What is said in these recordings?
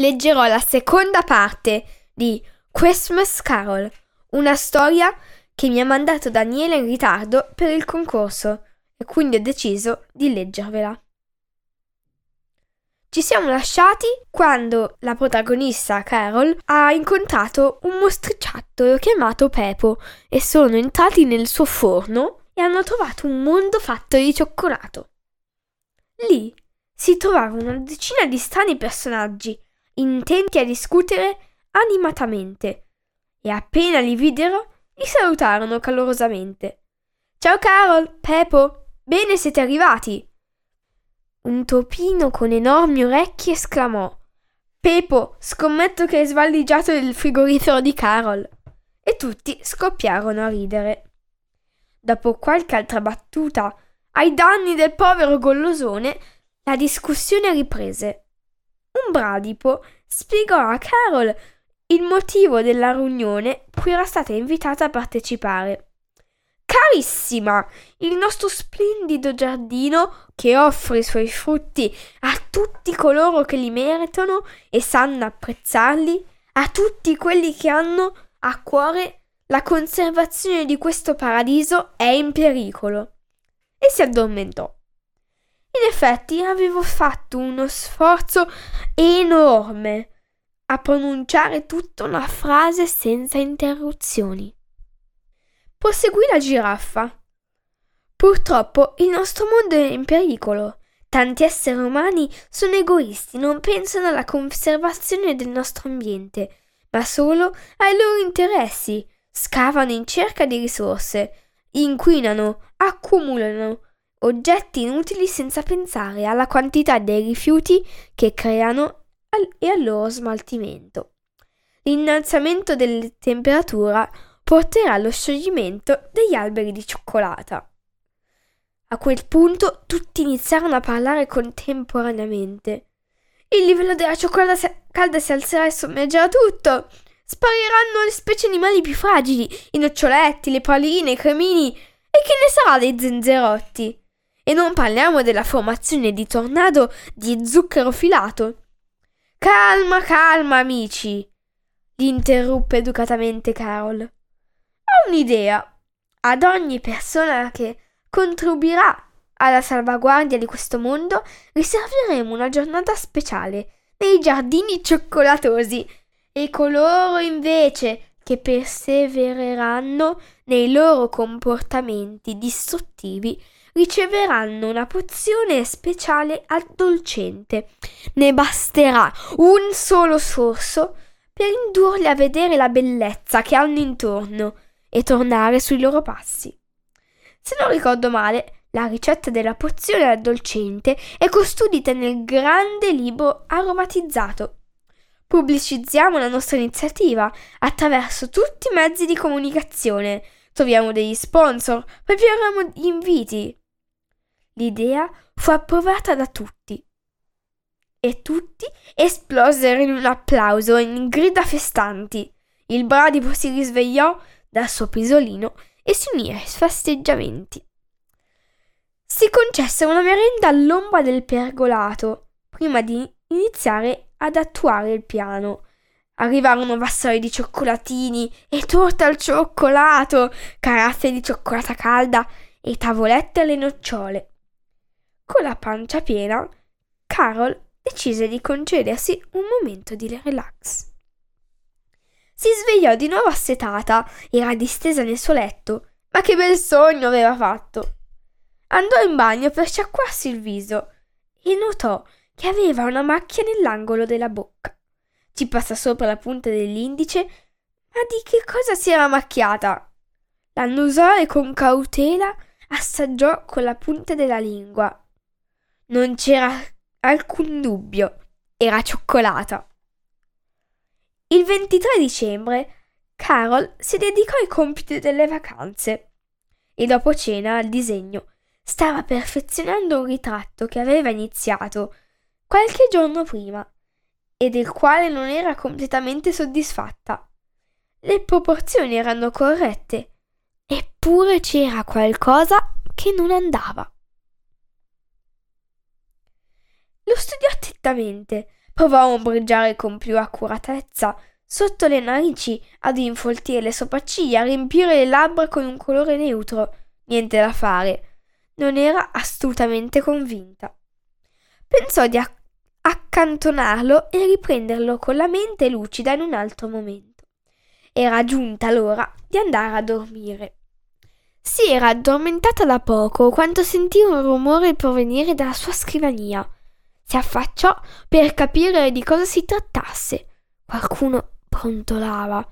leggerò la seconda parte di Christmas Carol, una storia che mi ha mandato Daniele in ritardo per il concorso e quindi ho deciso di leggervela. Ci siamo lasciati quando la protagonista Carol ha incontrato un mostriciattolo chiamato Pepo e sono entrati nel suo forno e hanno trovato un mondo fatto di cioccolato. Lì si trovavano una decina di strani personaggi intenti a discutere animatamente, e appena li videro li salutarono calorosamente. Ciao Carol, Pepo, bene siete arrivati. Un topino con enormi orecchie esclamò Pepo, scommetto che hai svaliggiato il frigorifero di Carol. E tutti scoppiarono a ridere. Dopo qualche altra battuta ai danni del povero gollosone, la discussione riprese un bradipo spiegò a Carol il motivo della riunione cui era stata invitata a partecipare. Carissima, il nostro splendido giardino che offre i suoi frutti a tutti coloro che li meritano e sanno apprezzarli, a tutti quelli che hanno a cuore la conservazione di questo paradiso è in pericolo. E si addormentò. In effetti avevo fatto uno sforzo enorme a pronunciare tutta una frase senza interruzioni. Proseguì la giraffa. Purtroppo il nostro mondo è in pericolo. Tanti esseri umani sono egoisti, non pensano alla conservazione del nostro ambiente, ma solo ai loro interessi. Scavano in cerca di risorse, inquinano, accumulano, oggetti inutili senza pensare alla quantità dei rifiuti che creano e al loro smaltimento. L'innalzamento della temperatura porterà allo scioglimento degli alberi di cioccolata. A quel punto tutti iniziarono a parlare contemporaneamente. Il livello della cioccolata calda si alzerà e sommergerà tutto. Spariranno le specie animali più fragili, i noccioletti, le paline, i cremini. E che ne sarà dei zenzerotti? E non parliamo della formazione di tornado di zucchero filato. Calma, calma, amici, li interruppe educatamente Carol. Ho un'idea. Ad ogni persona che contribuirà alla salvaguardia di questo mondo riserveremo una giornata speciale nei giardini cioccolatosi e coloro invece che persevereranno nei loro comportamenti distruttivi riceveranno una pozione speciale addolcente. Ne basterà un solo sorso per indurli a vedere la bellezza che hanno intorno e tornare sui loro passi. Se non ricordo male, la ricetta della pozione addolcente è custodita nel grande libro aromatizzato. Pubblicizziamo la nostra iniziativa attraverso tutti i mezzi di comunicazione. Troviamo degli sponsor, prepariamo gli inviti. L'idea fu approvata da tutti. E tutti esplosero in un applauso e in grida festanti. Il bradipo si risvegliò dal suo pisolino e si unì ai festeggiamenti. Si concesse una merenda all'ombra del pergolato prima di iniziare ad attuare il piano. Arrivarono vassoi di cioccolatini e torta al cioccolato, carazze di cioccolata calda e tavolette alle nocciole. Con la pancia piena, Carol decise di concedersi un momento di relax. Si svegliò di nuovo assetata, era distesa nel suo letto. Ma che bel sogno aveva fatto! Andò in bagno per sciacquarsi il viso e notò che aveva una macchia nell'angolo della bocca. Ci passa sopra la punta dell'indice, ma di che cosa si era macchiata? L'annusò e con cautela assaggiò con la punta della lingua. Non c'era alcun dubbio, era cioccolata. Il 23 dicembre Carol si dedicò ai compiti delle vacanze e dopo cena al disegno. Stava perfezionando un ritratto che aveva iniziato qualche giorno prima e del quale non era completamente soddisfatta. Le proporzioni erano corrette, eppure c'era qualcosa che non andava. Lo studiò attentamente Provò a ombreggiare con più accuratezza sotto le narici, ad infoltire le sopracciglia, a riempire le labbra con un colore neutro. Niente da fare. Non era assolutamente convinta. Pensò di acc- accantonarlo e riprenderlo con la mente lucida in un altro momento. Era giunta l'ora di andare a dormire. Si era addormentata da poco quando sentì un rumore provenire dalla sua scrivania si affacciò per capire di cosa si trattasse. Qualcuno brontolava,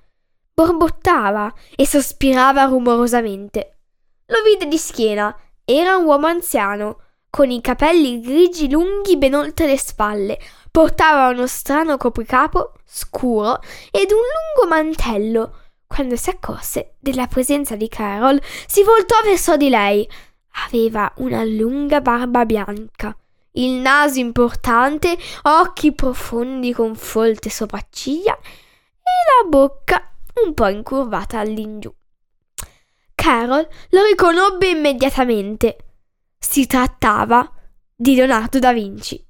borbottava e sospirava rumorosamente. Lo vide di schiena. Era un uomo anziano, con i capelli grigi lunghi ben oltre le spalle. Portava uno strano copricapo scuro ed un lungo mantello. Quando si accorse della presenza di Carol, si voltò verso di lei. Aveva una lunga barba bianca il naso importante, occhi profondi con folte sopracciglia e la bocca un po' incurvata all'ingiù. Carol lo riconobbe immediatamente. Si trattava di Leonardo da Vinci.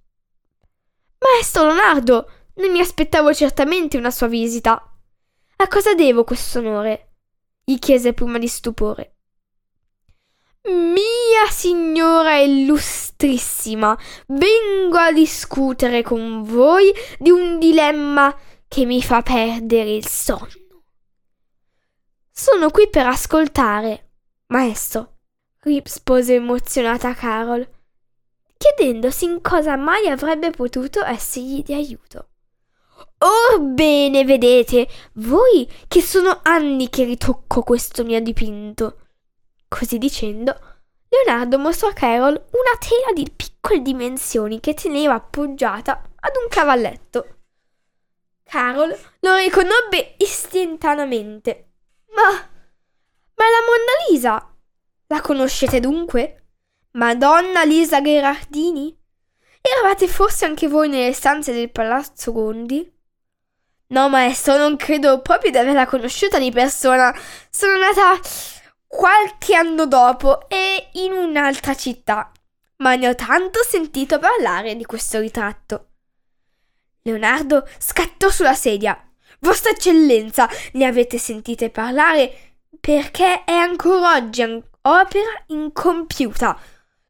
Maestro Leonardo, non mi aspettavo certamente una sua visita. A cosa devo questo onore? gli chiese prima di stupore. Mia signora illustrissima, vengo a discutere con voi di un dilemma che mi fa perdere il sonno. Sono qui per ascoltare, maestro, rispose emozionata Carol, chiedendosi in cosa mai avrebbe potuto essergli di aiuto. Oh bene, vedete, voi che sono anni che ritocco questo mio dipinto. Così dicendo, Leonardo mostrò a Carol una tela di piccole dimensioni che teneva appoggiata ad un cavalletto. Carol lo riconobbe istantaneamente. Ma. Ma è la Monna Lisa! La conoscete dunque? Madonna Lisa Gherardini? Eravate forse anche voi nelle stanze del palazzo Gondi? No, maestro, non credo proprio di averla conosciuta di persona. Sono nata qualche anno dopo e in un'altra città, ma ne ho tanto sentito parlare di questo ritratto. Leonardo scattò sulla sedia. Vostra eccellenza, ne avete sentite parlare perché è ancora oggi opera incompiuta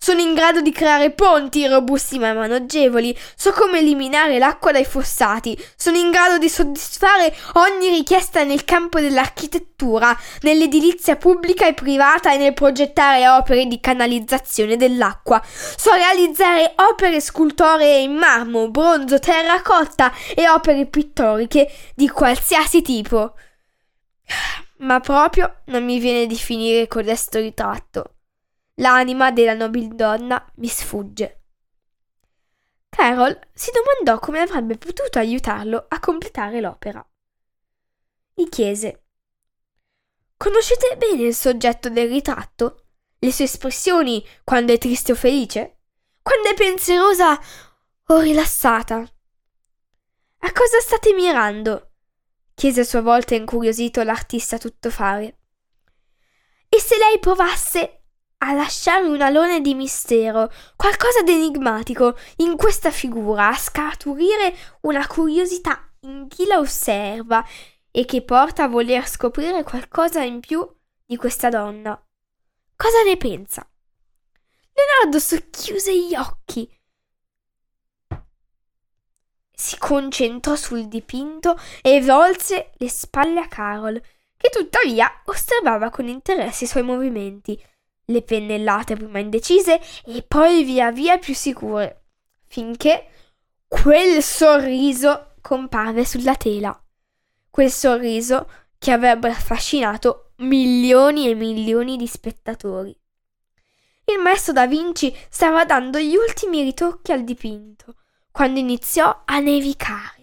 sono in grado di creare ponti robusti ma manoggevoli, so come eliminare l'acqua dai fossati, sono in grado di soddisfare ogni richiesta nel campo dell'architettura, nell'edilizia pubblica e privata e nel progettare opere di canalizzazione dell'acqua. So realizzare opere scultoree in marmo, bronzo, terracotta e opere pittoriche di qualsiasi tipo. Ma proprio non mi viene di finire codesto ritratto. L'anima della nobildonna mi sfugge. Carol si domandò come avrebbe potuto aiutarlo a completare l'opera. Gli chiese Conoscete bene il soggetto del ritratto? Le sue espressioni quando è triste o felice? Quando è pensierosa o rilassata? A cosa state mirando? Chiese a sua volta incuriosito l'artista tuttofare. E se lei provasse a lasciare un alone di mistero, qualcosa di enigmatico in questa figura, a scaturire una curiosità in chi la osserva e che porta a voler scoprire qualcosa in più di questa donna. Cosa ne pensa? Leonardo socchiuse gli occhi. Si concentrò sul dipinto e volse le spalle a Carol, che tuttavia osservava con interesse i suoi movimenti, le pennellate prima indecise e poi via via più sicure, finché quel sorriso comparve sulla tela. Quel sorriso che avrebbe affascinato milioni e milioni di spettatori. Il maestro da Vinci stava dando gli ultimi ritocchi al dipinto quando iniziò a nevicare.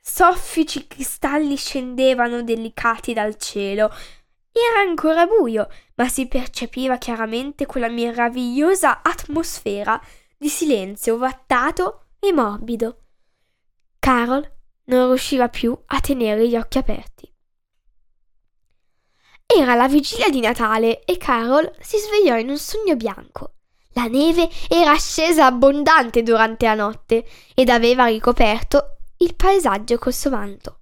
Soffici cristalli scendevano delicati dal cielo. Era ancora buio, ma si percepiva chiaramente quella meravigliosa atmosfera di silenzio vattato e morbido. Carol non riusciva più a tenere gli occhi aperti. Era la vigilia di Natale e Carol si svegliò in un sogno bianco. La neve era scesa abbondante durante la notte ed aveva ricoperto il paesaggio col suo manto.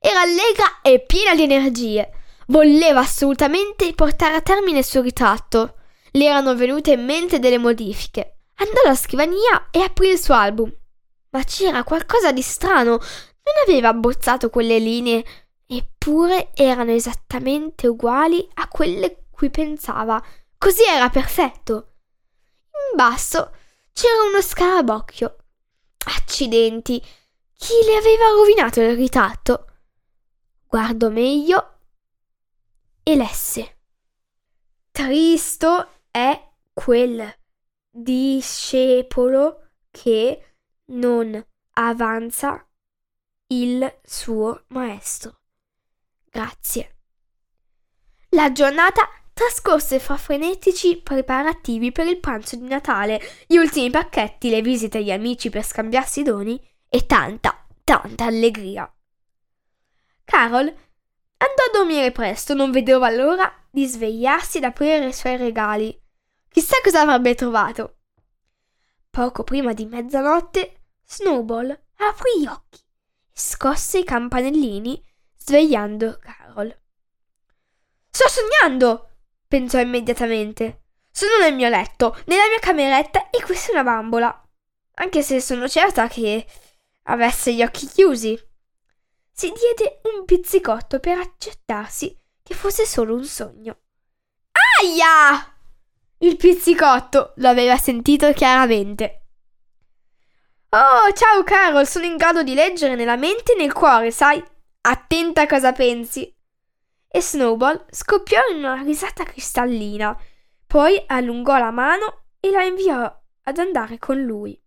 Era allegra e piena di energie. Voleva assolutamente portare a termine il suo ritratto. Le erano venute in mente delle modifiche. Andò alla scrivania e aprì il suo album. Ma c'era qualcosa di strano. Non aveva abbozzato quelle linee, eppure erano esattamente uguali a quelle cui pensava. Così era perfetto. In basso c'era uno scarabocchio. Accidenti, chi le aveva rovinato il ritratto? Guardò meglio e lesse. Tristo è quel discepolo che non avanza il suo maestro. Grazie. La giornata trascorse fra frenetici preparativi per il pranzo di Natale, gli ultimi pacchetti, le visite agli amici per scambiarsi doni e tanta, tanta allegria. Carol andò a dormire presto, non vedeva l'ora di svegliarsi ed aprire i suoi regali. Chissà cosa avrebbe trovato. Poco prima di mezzanotte, Snowball aprì gli occhi e scosse i campanellini, svegliando Carol. Sto sognando! Pensò immediatamente. Sono nel mio letto, nella mia cameretta e questa è una bambola. Anche se sono certa che avesse gli occhi chiusi. Si diede un pizzicotto per accertarsi che fosse solo un sogno. Aia! Il pizzicotto lo aveva sentito chiaramente. Oh, ciao Carol, sono in grado di leggere nella mente e nel cuore, sai? Attenta a cosa pensi e Snowball scoppiò in una risata cristallina, poi allungò la mano e la inviò ad andare con lui.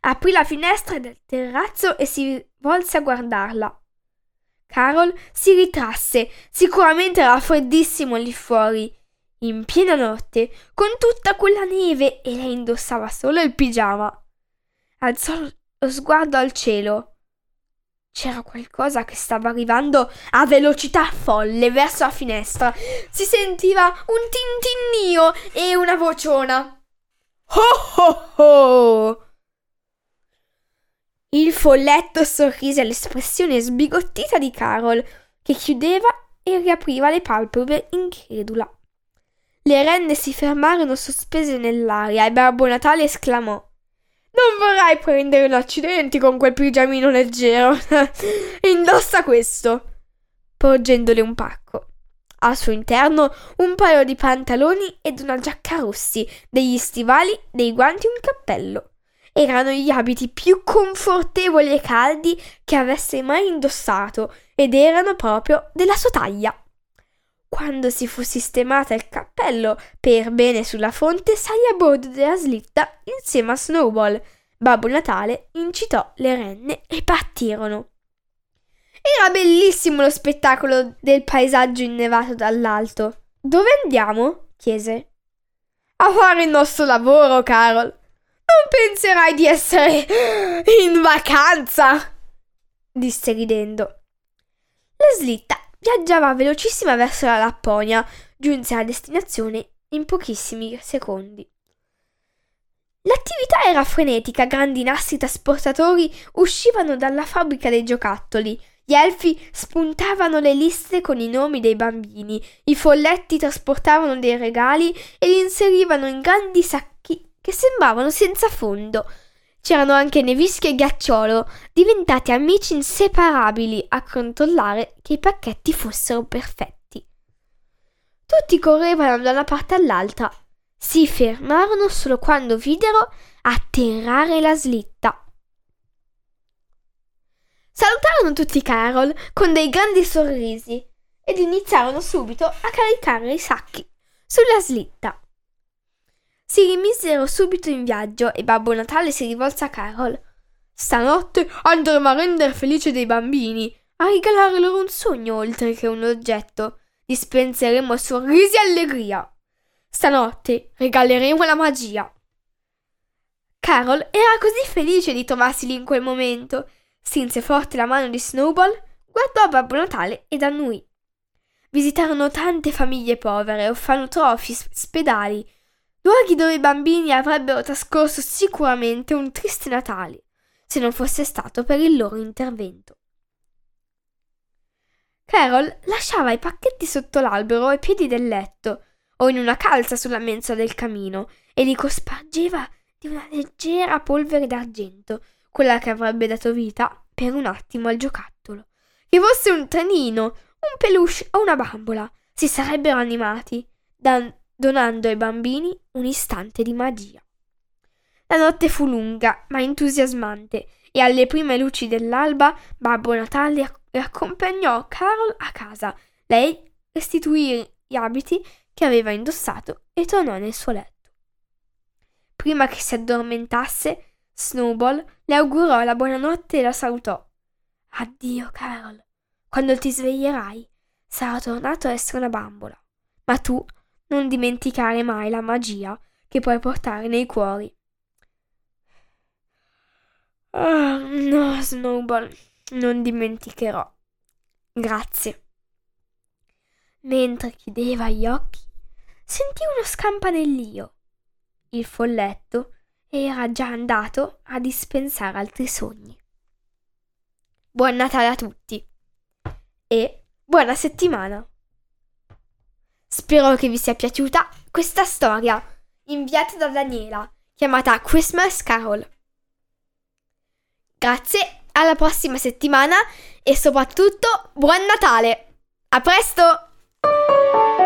Aprì la finestra del terrazzo e si volse a guardarla. Carol si ritrasse, sicuramente era freddissimo lì fuori, in piena notte, con tutta quella neve e lei indossava solo il pigiama. Alzò lo sguardo al cielo c'era qualcosa che stava arrivando a velocità folle verso la finestra. Si sentiva un tintinnio e una vociona. Oh oh oh! Il folletto sorrise all'espressione sbigottita di Carol, che chiudeva e riapriva le palpebre incredula. Le renne si fermarono sospese nell'aria e Babbo Natale esclamò non vorrai prendere un accidente con quel pigiamino leggero. Indossa questo, porgendole un pacco. Al suo interno un paio di pantaloni ed una giacca rossi, degli stivali, dei guanti e un cappello. Erano gli abiti più confortevoli e caldi che avesse mai indossato ed erano proprio della sua taglia. Quando si fu sistemata il cappello per bene sulla fronte, salì a bordo della slitta insieme a Snowball. Babbo Natale incitò le renne e partirono. Era bellissimo lo spettacolo del paesaggio innevato dall'alto. Dove andiamo? chiese. A fare il nostro lavoro, Carol. Non penserai di essere in vacanza, disse ridendo. La slitta Viaggiava velocissima verso la Lapponia, giunse alla destinazione in pochissimi secondi. L'attività era frenetica, grandi nastri trasportatori uscivano dalla fabbrica dei giocattoli, gli elfi spuntavano le liste con i nomi dei bambini, i folletti trasportavano dei regali e li inserivano in grandi sacchi che sembravano senza fondo. C'erano anche Nevischi e Ghiacciolo, diventati amici inseparabili a controllare che i pacchetti fossero perfetti. Tutti correvano da una parte all'altra. Si fermarono solo quando videro atterrare la slitta. Salutarono tutti Carol con dei grandi sorrisi ed iniziarono subito a caricare i sacchi sulla slitta. Si rimisero subito in viaggio e Babbo Natale si rivolse a Carol. Stanotte andremo a rendere felice dei bambini, a regalare loro un sogno oltre che un oggetto. Dispenseremo sorrisi e allegria. Stanotte regaleremo la magia. Carol era così felice di trovarsi lì in quel momento. Strinse forte la mano di Snowball, guardò Babbo Natale ed annui. Visitarono tante famiglie povere, orfanotrofi, spedali, luoghi dove i bambini avrebbero trascorso sicuramente un triste Natale, se non fosse stato per il loro intervento. Carol lasciava i pacchetti sotto l'albero ai piedi del letto o in una calza sulla mensola del camino e li cospargeva di una leggera polvere d'argento, quella che avrebbe dato vita per un attimo al giocattolo. Che fosse un trenino, un peluche o una bambola, si sarebbero animati, dan- donando ai bambini un istante di magia. La notte fu lunga ma entusiasmante e alle prime luci dell'alba Babbo Natale accompagnò Carol a casa. Lei restituì gli abiti che aveva indossato e tornò nel suo letto. Prima che si addormentasse, Snowball le augurò la buonanotte e la salutò. Addio, Carol. Quando ti sveglierai, sarà tornato a essere una bambola. Ma tu non dimenticare mai la magia che puoi portare nei cuori. Oh, no, Snowball, non dimenticherò. Grazie. Mentre chiudeva gli occhi, sentì uno scampanellio. Il folletto era già andato a dispensare altri sogni. Buon Natale a tutti e buona settimana! Spero che vi sia piaciuta questa storia inviata da Daniela chiamata Christmas Carol. Grazie, alla prossima settimana e soprattutto buon Natale! A presto!